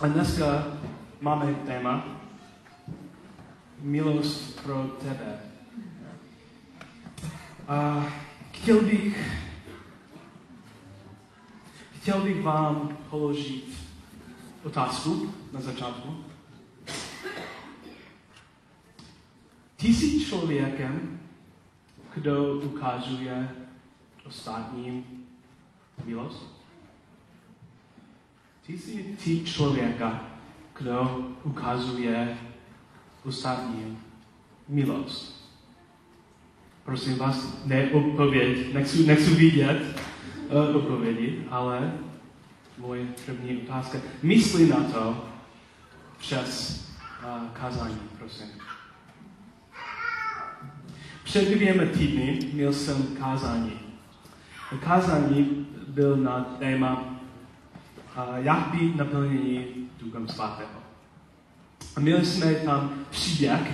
A dneska máme téma milost pro tebe. A chtěl bych, chtěl bych vám položit otázku na začátku. Ty jsi člověkem, kdo ukazuje ostatním milost? Ty jsi ty člověka, kdo ukazuje ostatním milost. Prosím vás, ne odpověď, nechci, nechci vidět uh, odpovědi, ale moje první otázka. Myslí na to přes uh, kázání, prosím. Před dvěma týdny měl jsem kázání. Kázání byl na téma, být naplnění Duchem Svatého. A měli jsme tam příběh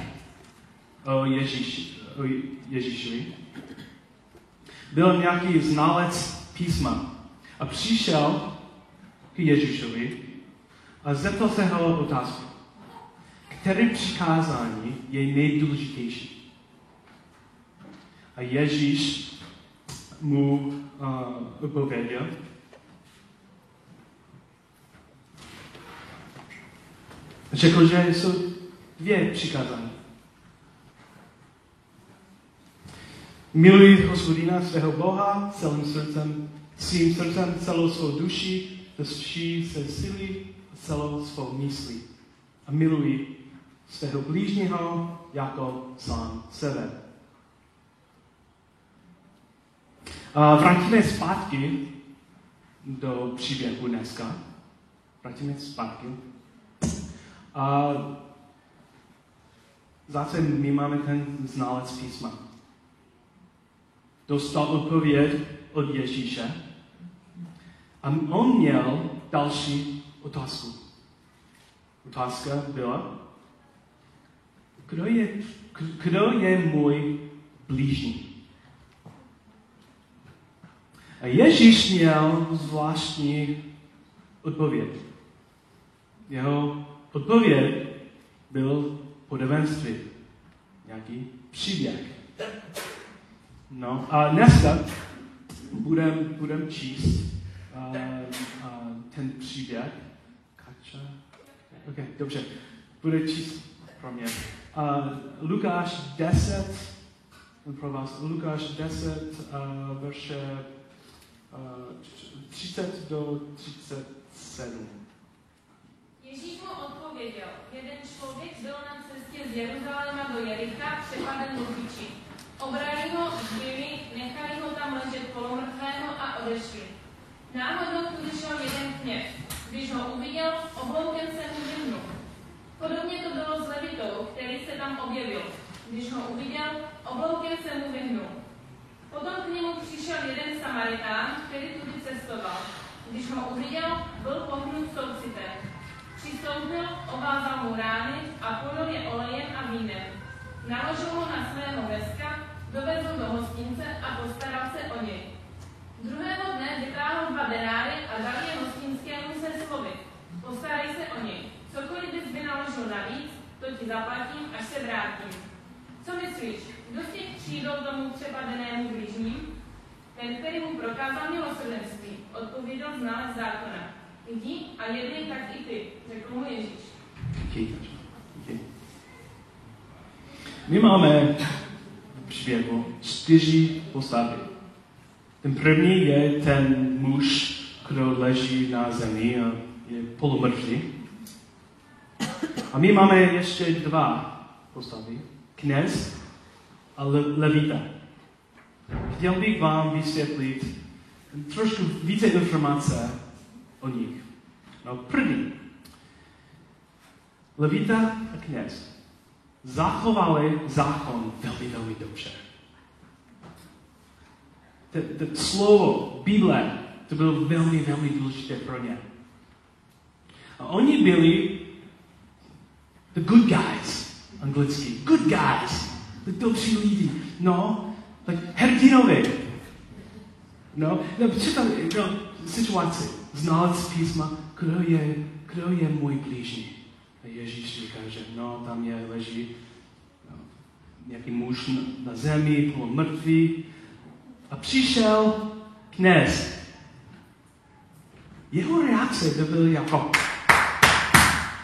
o, Ježíš, o Ježíšovi. Byl nějaký znalec písma a přišel k Ježíšovi a zeptal se ho otázku. Které přikázání je nejdůležitější? A Ježíš mu uh, odpověděl, Řekl, že jsou dvě přikázání. Miluji hospodina svého Boha celým srdcem, svým srdcem, celou svou duši, ze vší se síly a celou svou myslí. A miluji svého blížního jako sám sebe. A vrátíme zpátky do příběhu dneska. Vrátíme zpátky. A zase my máme ten znalec písma. Dostal odpověď od Ježíše a on měl další otázku. Otázka byla, kdo je, kdo je můj blížní? A Ježíš měl zvláštní odpověď. Jeho Odpověď byl podobenství. Nějaký příběh. No a dneska budeme budem číst uh, uh, ten příběh. Kača? Ok, dobře. Bude číst pro mě. Uh, Lukáš 10, pro vás, Lukáš 10, uh, verše uh, 30 do 37. Ježíš mu odpověděl, jeden člověk byl na cestě z Jeruzaléma do Jericha přepaden lupiči. Obrali ho, zbyli, nechali ho tam ležet polomrtvého a odešli. Náhodou tu vyšel jeden kněz. Když ho uviděl, obloukem se mu vyhnul. Podobně to bylo s Levitou, který se tam objevil. Když ho uviděl, obloukem se mu vyhnul. Potom k němu přišel jeden Samaritán, který tudy cestoval. Když ho uviděl, byl pohnut soucitem. Přistoupil, ovázal mu rány a polil je olejem a vínem. Naložil ho na svého veska, dovezl do hostince a postaral se o něj. Druhého dne vytáhl dva denáry a dal je hostinskému se slovy. Postarej se o něj. Cokoliv bys vynaložil navíc, to ti zaplatím, až se vrátím. Co myslíš, kdo z těch přijdou tomu přepadenému blížním? Ten, který mu prokázal milosrdenství, odpověděl znalec zákona. Jdi a jednej tak i ty, řekl mu Ježíš. Díky. My máme v příběhu čtyři postavy. Ten první je ten muž, kdo leží na zemi a je polomrtvý. A my máme ještě dva postavy. Kněz a le- levita. Chtěl bych vám vysvětlit trošku více informace o nich. No první. Levita a kněz zachovali zákon velmi, velmi dobře. To, to slovo Bible, to bylo velmi, velmi důležité pro ně. A oni byli the good guys, anglicky. Good guys. The dobří lidi. No, like hrdinové. No, no, představ, no, situaci znalec písma, kdo je, kdo je můj blížní? A Ježíš říká, že no, tam je, leží no, nějaký muž na, zemi, polomrtvý. A přišel kněz. Jeho reakce to byl jako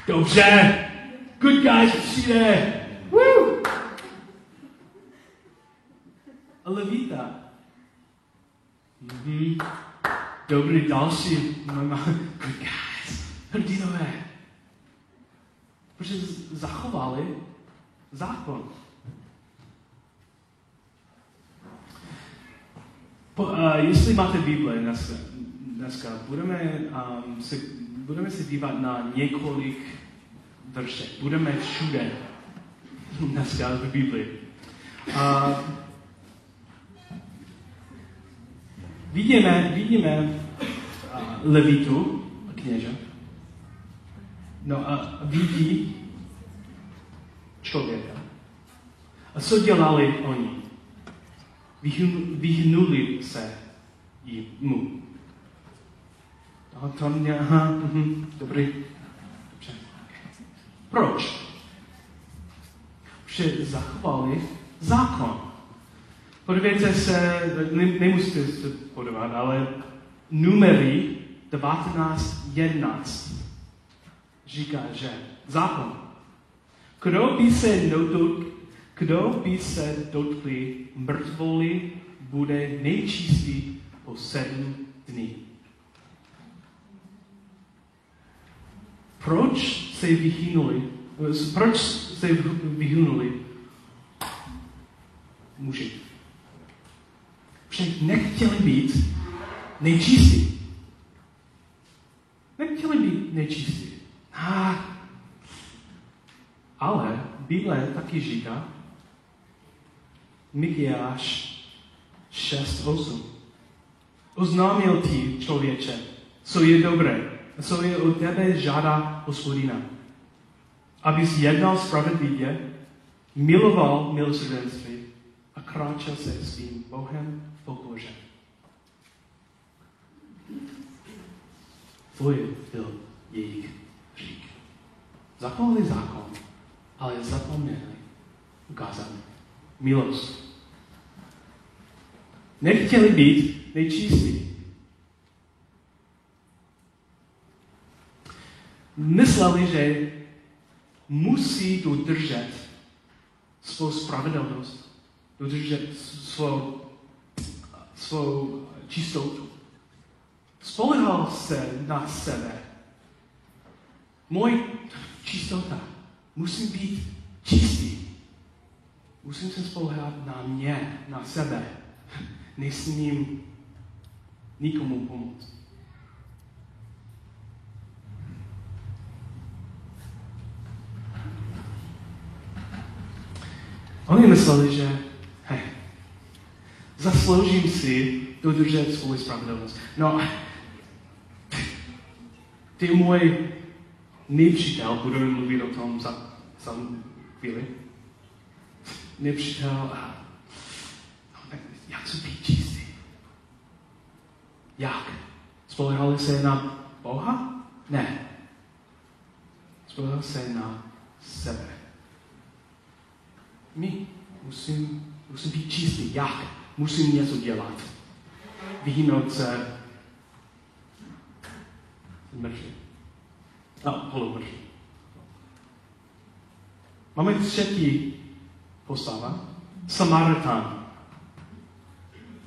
Dobře, good guys přijde. Woo! A Levita. Mhm. Dobrý další. Mama, good guys. Hrdinové. Protože zachovali zákon. Po, uh, jestli máte Bible dneska, dneska budeme, um, se, budeme se dívat na několik veršek. Budeme všude dneska v Biblii. Uh, vidíme, vidíme Levitu, kněže, no a vidí člověka. A co dělali oni? Vyhnuli se mu. A to mě, aha, uh-huh, dobrý. Dobře. Proč? Protože zachovali zákon. Podívejte se, ne, nemusíte se podívat, ale numery 19.11 říká, že zákon. Kdo by se dotkl, kdo by se dotkli mrtvoli, bude nejčistý po sedm dní. Proč se vyhynuli? Proč se vyhynuli muži? Protože nechtěli být nejčistí. Nechtěli být nejčistí. Ah. Ale Bible taky říká, Mikiáš 6.8. Oznámil ti, člověče, co je dobré, a co je od tebe žádá hospodina. Abys jednal spravedlivě, miloval milosrdenství a kráčel se svým Bohem v pokoře. To je byl jejich řík. Zachovali zákon, ale zapomněli ukázat milost. Nechtěli být nejčistí. Mysleli, že musí dodržet svou spravedlnost, dodržet svou, svou čistotu. Spolehal se na sebe. Můj čistota. Musím být čistý. Musím se spolehat na mě, na sebe. Nesmím nikomu pomoct. Oni mysleli, že zasloužím si dodržet svou spravedlnost. No, ty můj nepřítel, budeme mluvit o tom za, za chvíli. Nepřítel, já chci být čistý. Jak? Spolehali se na Boha? Ne. Spolehali se na sebe. My musím, musím být čistý. Jak? Musím něco dělat. Vyhnout se mrtvý. A polomrtvý. Máme třetí postava. Samaritan.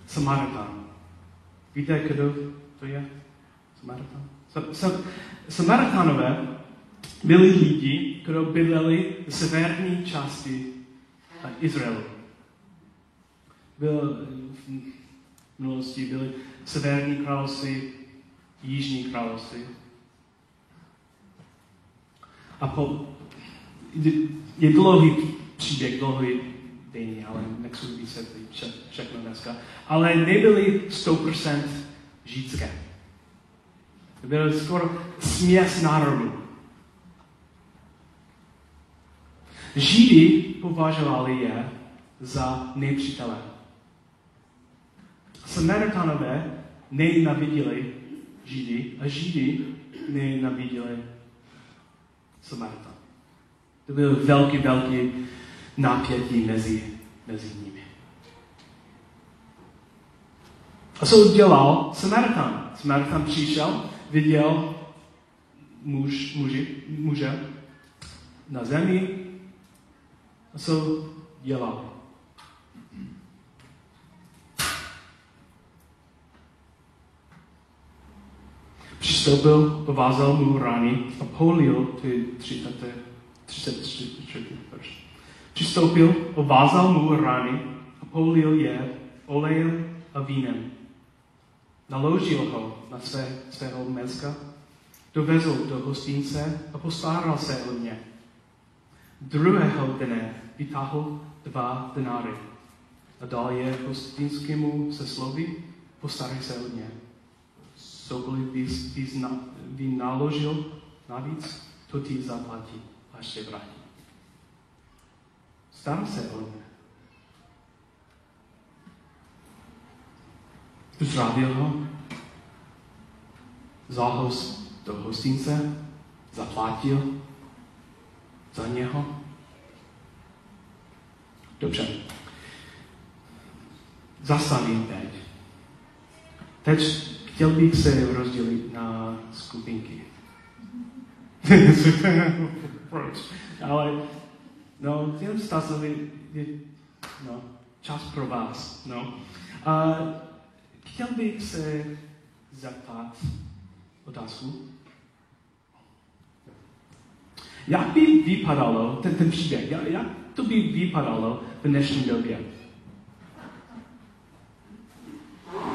Samaritan. Víte, kdo to je? Samaritan? Samaritanové byli lidi, kdo bydleli v severní části Izraelu. Byl v minulosti byly severní království, jižní království. A po, je dlouhý příběh, dlouhý denní, ale nechci vysvětlit všechno dneska. Ale nebyly 100% židské. Byl skoro směs národů. Židy považovali je za nepřítele. Samaritanové nenaviděli Židy a Židy nenaviděli Samaritan. To byl velký, velký napětí mezi, mezi nimi. A co dělal Samaritan? Samaritan přišel, viděl muž, muži, muže na zemi. A co dělal? Přistoupil, povázal mu rány a polil, to je 33. verš. Přistoupil, povázal mu rány a polil je olejem a vínem. Naložil ho na své, svého měska, dovezl do hostince a postaral se o ně. Druhého dne vytáhl dva denáry a dal je hostinskému se slovy, postarej se o ně cokoliv bys, bys na, naložil navíc, to ti zaplatí, až se vrátí. Stará se o mě. Uzdravil ho, vzal do hostince, zaplatil za něho. Dobře. Zastavím teď. Teď chtěl bych se rozdělit na skupinky. Proč? Ale no, těm Stasovi je no, čas pro vás. No. A chtěl bych se zeptat otázku. Jak by vypadalo ten, ten příběh, jak, jak to by vypadalo v dnešní době?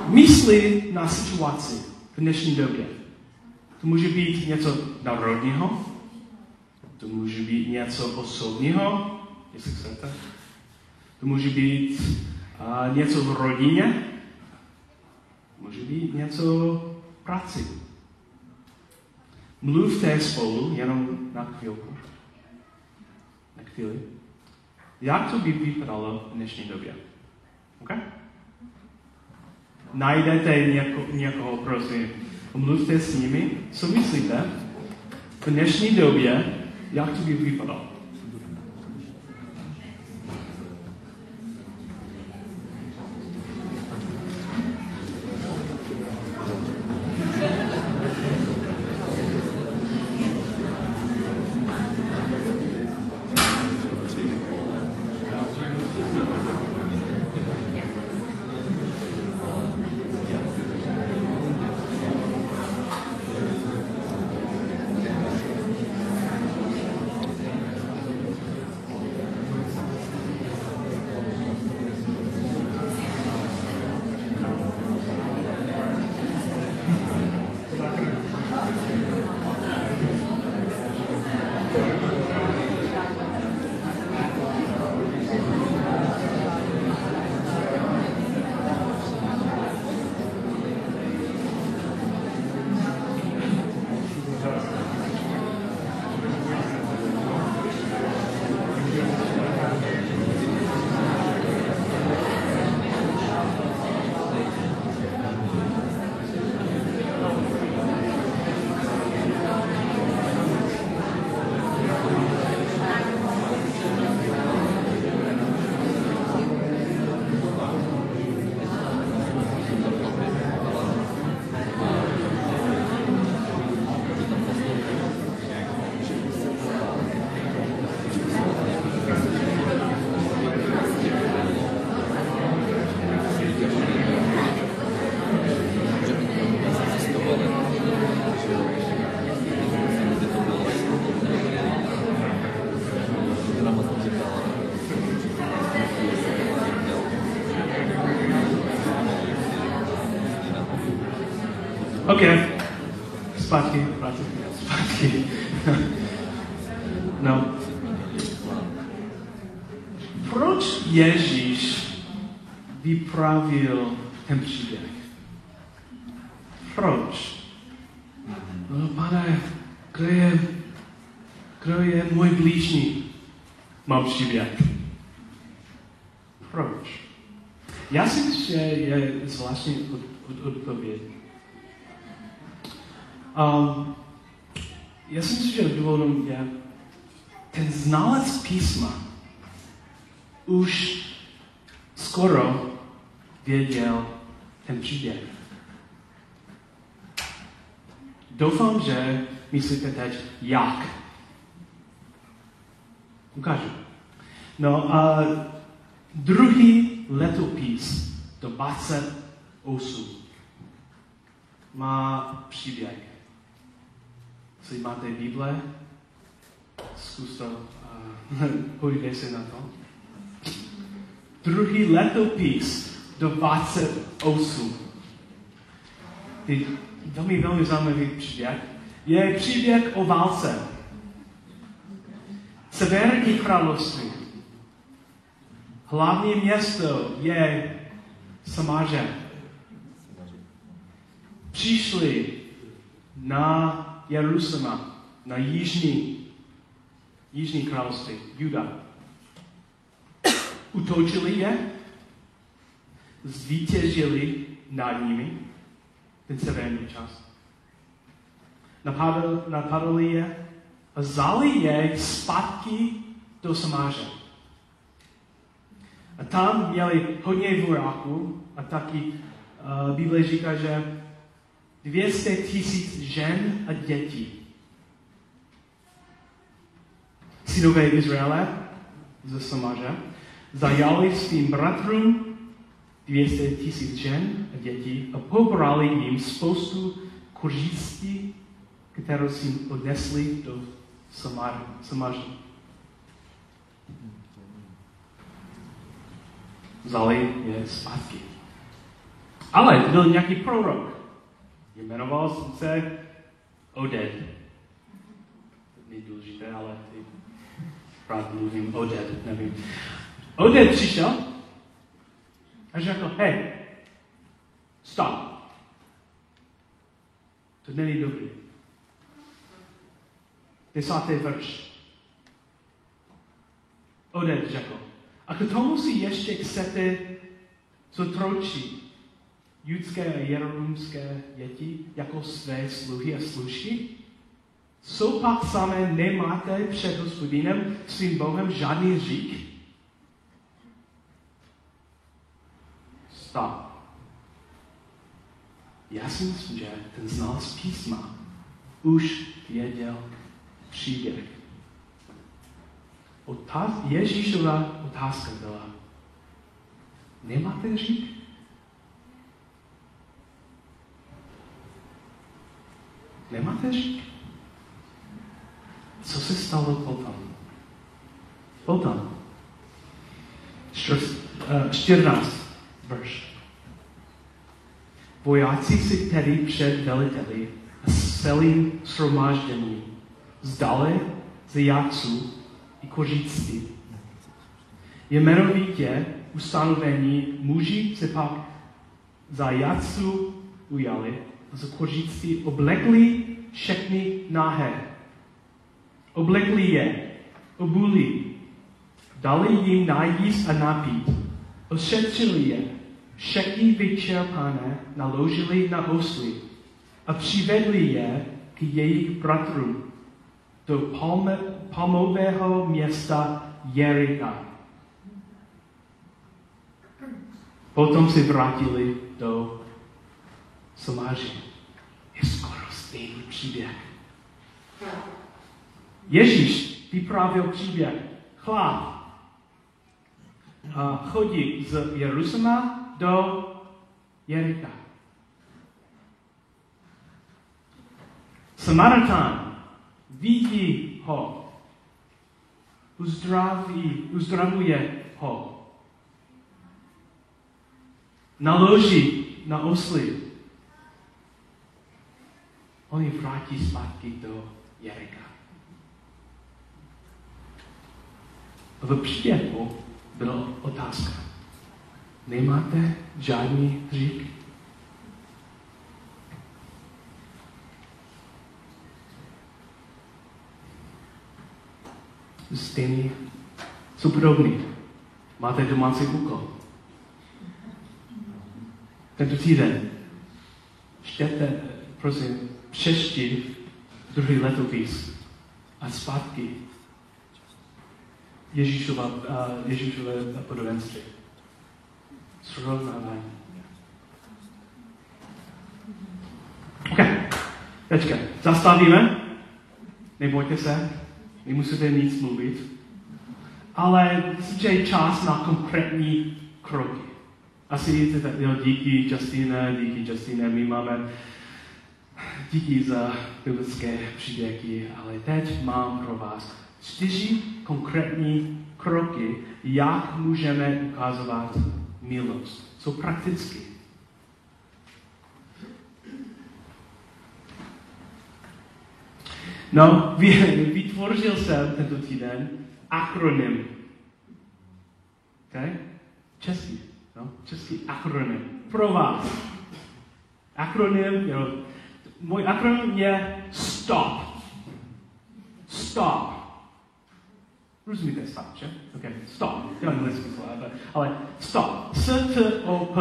Myslí na situaci v dnešní době. To může být něco národního, to může být něco osobního, jestli chcete. To může být uh, něco v rodině, může být něco v práci. Mluvte spolu jenom na chvilku. Na chvíli. Jak to by vypadalo v dnešní době? Okay? Najdete něko, někoho, prosím, mluvte s nimi, co myslíte? V dnešní době, jak to by vypadalo. OK. Zpátky, zpátky, zpátky. No. Proč Ježíš vypravil ten příběh? Proč? No, pane, kdo je, kdo je můj blížní? Mám příběh. Proč? Já si myslím, že je zvláštní odpověď. Um, já si myslím, že důvodem je, ten znalec písma už skoro věděl ten příběh. Doufám, že myslíte teď, jak. Ukážu. No a druhý letopis do 28 má příběh. Jestli máte Bible, zkus to, uh, se na to. Druhý letopis do 28. Ty velmi, velmi zajímavý příběh. Je příběh o válce. Severní království. Hlavní město je Samáže. Přišli na Jerusalém, na jižní, jižní království, Juda. Utočili je, zvítězili nad nimi, ten severní čas. Napadli, napadli je a vzali je zpátky do Samáře. A tam měli hodně vojáků a taky uh, Bible říká, že 200 tisíc žen a dětí. Synové Izraele ze Samáře zajali svým bratrům 200 tisíc žen a dětí a pobrali jim spoustu kořistí, kterou si odnesli do Samáře. Vzali je zpátky. Ale byl nějaký prorok, Jmenoval se Oded. Není důležité, ale ty rád mluvím Oded, nevím. Oded přišel a řekl, hej, stop. To není dobrý. Desátý verš. Oded řekl. A k tomu si ještě chcete zotročit judské a jeronumské děti jako své sluhy a služky? Co pak samé nemáte před hospodinem svým Bohem žádný řík? Stop. Já si myslím, že ten znalec písma už věděl příběh. Otáz, Ježíšova otázka byla, nemáte řík? Nemáte řík? Co se stalo potom? Potom. 14. verš. Vojáci si tedy před veliteli a celým shromáždění zdali zajatců i kořící. Jmenovitě ustanovení muži se pak zajatců ujali z kořící oblekli všechny nahé. Oblekli je, obuli, dali jim najíst a napít, ošetřili je, všechny vyčerpané naložili na osly a přivedli je k jejich bratrům do palme, palmového města Jerika. Potom se vrátili do Somáři. Je skoro stejný příběh. Ježíš vyprávěl příběh. Chlap chodí z Jeruzaléma do Jerika. Samaritán vidí ho, uzdraví, uzdravuje ho. Naloží na osly Oni vrátí zpátky do Jerika. V příběhu byla otázka. Nemáte žádný hřích? Stejný jsou podobný. Máte domácí úkol. Tento týden čtěte, prosím, přešti druhý letovis a zpátky Ježíšova, Ježíšové podobenství. Srovnávání. OK, teďka zastavíme. Nebojte se, nemusíte nic mluvit. Ale je čas na konkrétní kroky. Asi tak, jo, díky Justine, díky Justine, my máme díky za biblické příběhy, ale teď mám pro vás čtyři konkrétní kroky, jak můžeme ukazovat milost. Jsou prakticky. No, vytvořil jsem tento týden akronym. Okay? Český. No? Český akronym. Pro vás. Akronym, jo. Můj akronym je STOP. Stop. Rozumíte stop, že? OK, stop. To je anglické slovo, ale stop. S-T-O-P.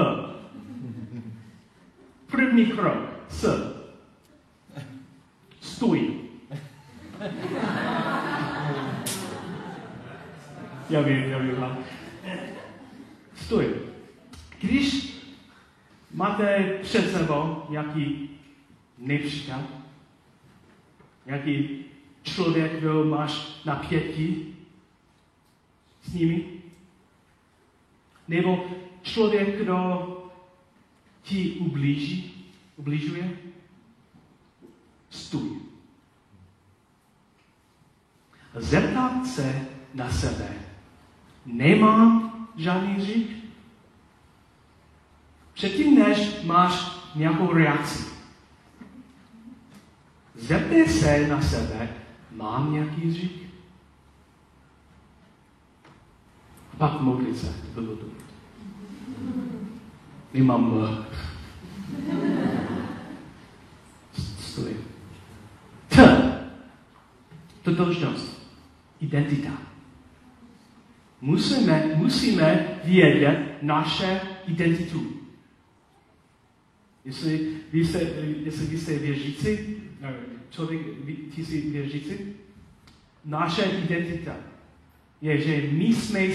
První krok. S. Stůj. Já vím, já vím. Stůj. Když máte před sebou nějaký nepřítel, nějaký člověk, kdo máš napětí s nimi, nebo člověk, kdo ti ublíží, ubližuje, stůj. Zeptat se na sebe. Nemám žádný hřích? Předtím, než máš nějakou reakci. Zeptej se na sebe, mám nějaký hřích? Pak modli se, to bylo to. Nemám Stoj. T. Totožnost. Identita. Musíme, musíme vědět naše identitu. Jestli vy jste, jestli vy jste věřící, člověk, ty jsi věřící, naše identita je, že my jsme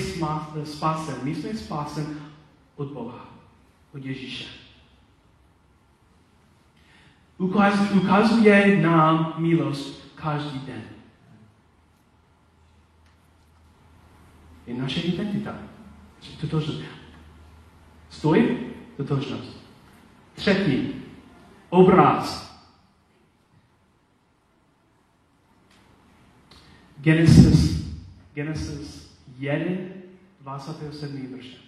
spasen, my jsme spasen od Boha, od Ježíše. Ukaz, ukazuje nám milost každý den. Je naše identita. Totožnost. Stoj, totožnost. Třetí, obraz. Genesis, Genesis 1, 27. verše.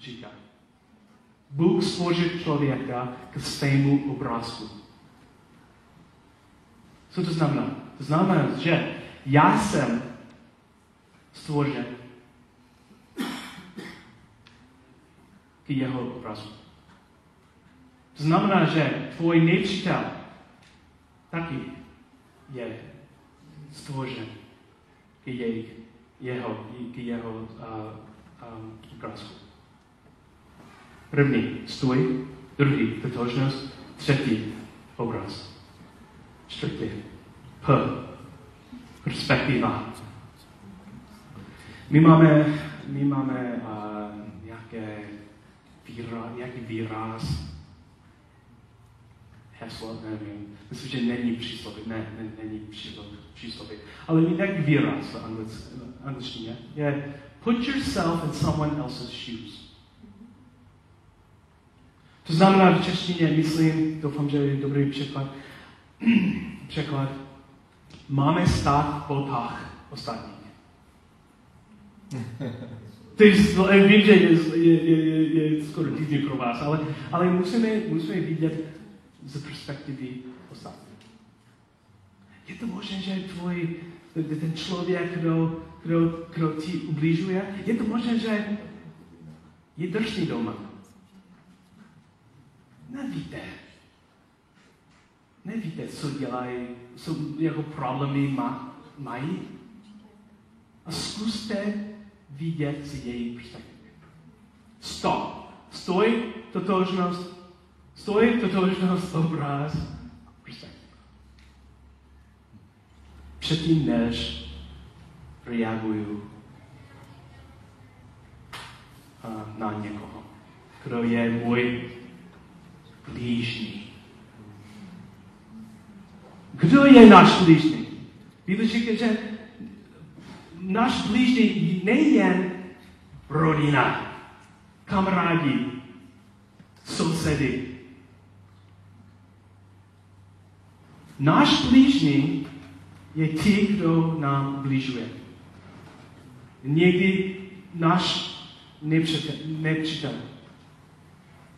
Říká, Bůh stvořil člověka k svému obrázku. Co to znamená? To znamená, že já jsem stvořen k jeho obrazu. To znamená, že tvůj nepřítel taky je stvořen k jejich, jeho, k jeho uh, obrázku. První stůj, druhý totožnost, třetí obraz. Čtvrtý P. Perspektiva. My máme, my máme uh, nějaké nějaký výraz, heslo, nevím, myslím, že není přísloví, ne, ne není přísloví, ale nějaký výraz v angličtině je put yourself in someone else's shoes. To znamená v češtině, myslím, doufám, že je dobrý překlad, překlad, máme stát v botách ostatních. To je, vím, že je, je, je, je skoro divný pro vás, ale, ale musíme, musíme vidět z perspektivy ostatních. Je to možné, že tvoj, ten člověk, kdo, kdo, kdo ti ubližuje, je to možné, že je drsný doma. Nevíte. Nevíte, co dělají, co jako problémy má, mají. A zkuste vidět z její perspektivy. Stop. Stoj, totožnost, Stojí totožnost, obraz, předtím, než reaguju na někoho, kdo je můj blížní. Kdo je náš blížní? Biblia říká, že náš blížní nejen rodina, kamarádi, sousedy. Náš blížní je ti, kdo nám blížuje. Někdy náš nepřítel.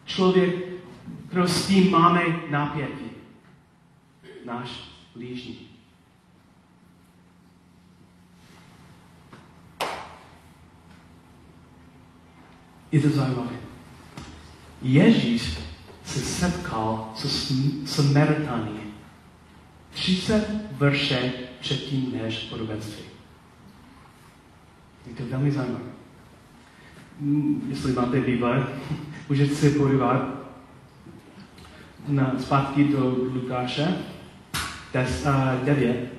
Člověk, kdo s tím máme napětí. Náš blížní. Je to zajímavé. Ježíš se setkal se Samaritany 30 verše předtím než podobenství. Je to velmi zajímavé. Hmm, jestli máte Bible, můžete se podívat na zpátky do Lukáše 9.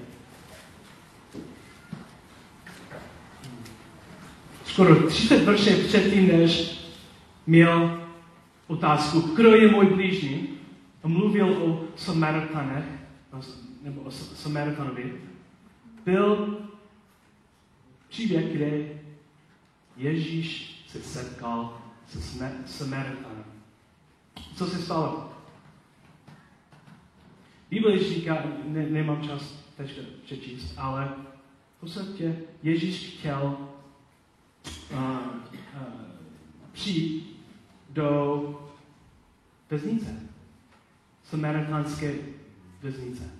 Skoro 30 verše předtím, než měl otázku, kdo je můj blížní, a mluvil o Samaritanech, nebo o Samaritanovi, byl příběh, kde Ježíš se setkal se Samaritanem. Co se stalo? Bible říká, ne, nemám čas teď přečíst, ale v podstatě Ježíš chtěl uh, uh, přijít do věznice. Samaritanské věznice.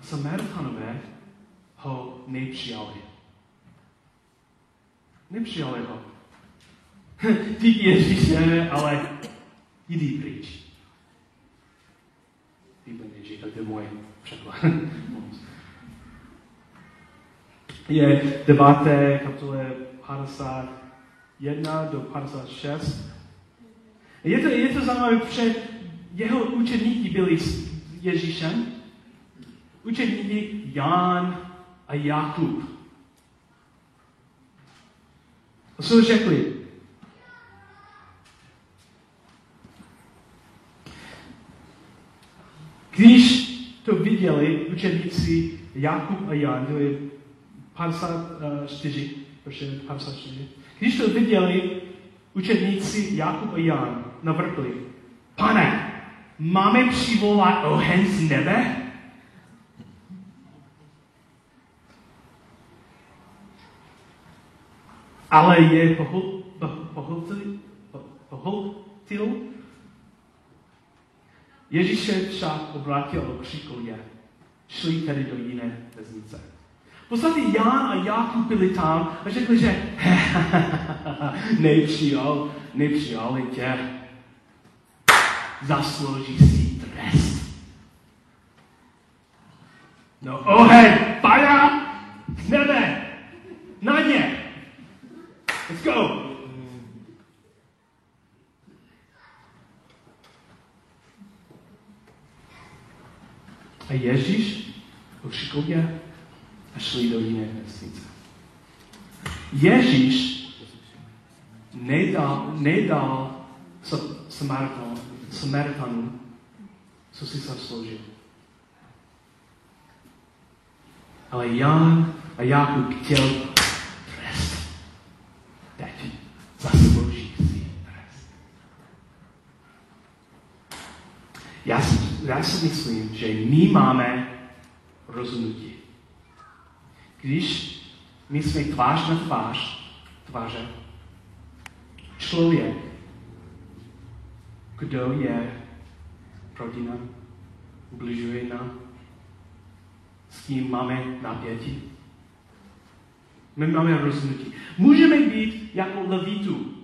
Samaritanové ho nepřijali. Nepřijali ho. Díky Ježíše, ale jdi pryč. Výborně říká, to je moje překlad. je deváté kapitole 51 do 56. Je to, je to zajímavé, protože jeho učeníky byli s Ježíšem. Učeníky Jan a Jakub. A co řekli? Když to viděli učeníci Jakub a Jan, to je 54, protože 54. Když to viděli učeníci Jakub a Jan, navrkli, pane, máme přivolat oheň z nebe? Ale je pohltil. Ježíš se však obrátil a křikl je. Šli tedy do jiné věznice. V podstatě Jan a Jakub byli tam a řekli, že nepřijal, nepřijali tě. Zaslouží si trest. No oheň, paja, z nebe, na ně. Let's go! A Ježíš okřikl je a šli do jiné vesnice. Ježíš nedal, nedal Samaritan, co si zasloužil. Ale Jan a Jakub chtěl Já si, si myslím, že my máme rozhodnutí. Když my jsme tvář na tvář, tváře, člověk, kdo je proti nám, ubližuje nám, s tím máme napětí. My máme rozhodnutí. Můžeme být jako levitu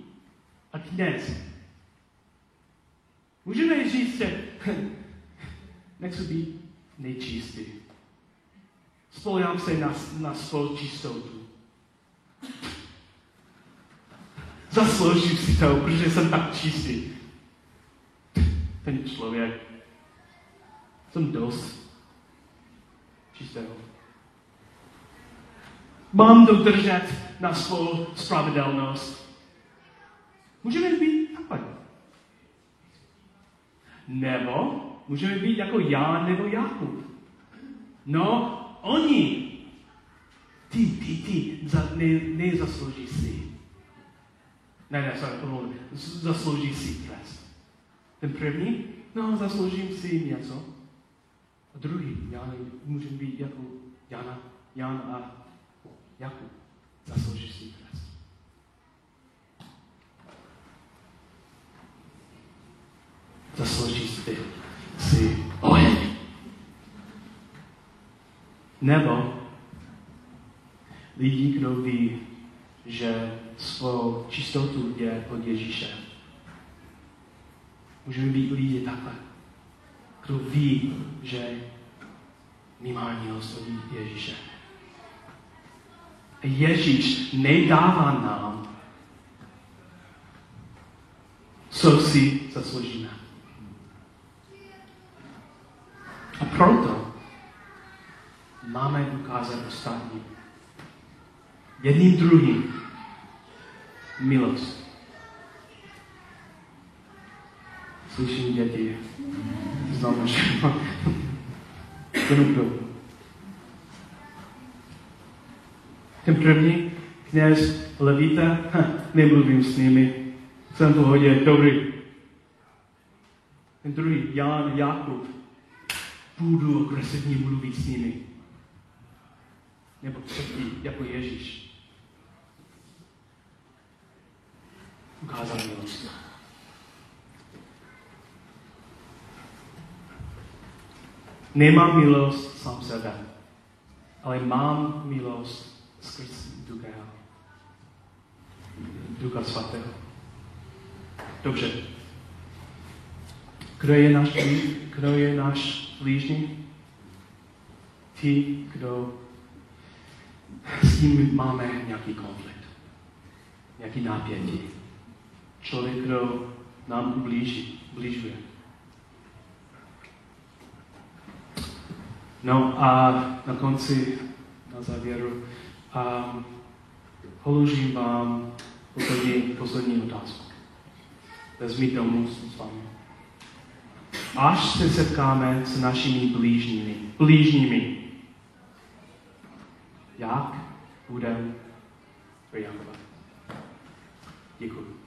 a kněz. Můžeme říct, že nechci být nejčistý. Spolehám se na, na svou čistotu. Zasloužím si to, protože jsem tak čistý. Ten člověk, jsem dost. čistého. Mám dodržet na svou spravedlnost. Můžeme být takhle. Nebo můžeme být jako já nebo Jakub. No, oni, ty, ty, ty, za, ne, nezaslouží si. Ne, ne, sorry, pomůžu. Zaslouží si trest. Ten první, no, zasloužím si něco. A druhý, já můžeme být jako Jana, Jan a Jakub. Zaslouží si trest. Zaslouží si, si oheň. Nebo lidi, kdo ví, že svou čistotu je od Ježíše. Můžeme být lidi takhle, kdo ví, že milost od Ježíše. Ježíš nedává nám, co si zasloužíme. A proto máme ukázat ostatním. Jedním druhým. Milost. Slyším děti. Že Vnuku. Ten první kněz Levita, nemluvím s nimi, jsem v pohodě, dobrý. Ten druhý, Jan, Jakub, budu agresivně mluvit s nimi. Nebo třetí, jako Ježíš. Ukázal milost. Nemám milost sám sebe, ale mám milost skrz Ducha, Ducha Svatého. Dobře. Kdo je náš, kdo je náš blížní? Ti, kdo s tím máme nějaký konflikt, nějaký napětí. Člověk, kdo nám ublíží, ublížuje. No a na konci, na závěru, um, položím vám poslední, poslední otázku. Vezmi domů s vámi. Až se setkáme s našimi blížními, blížními, jak budeme reagovat. Děkuji.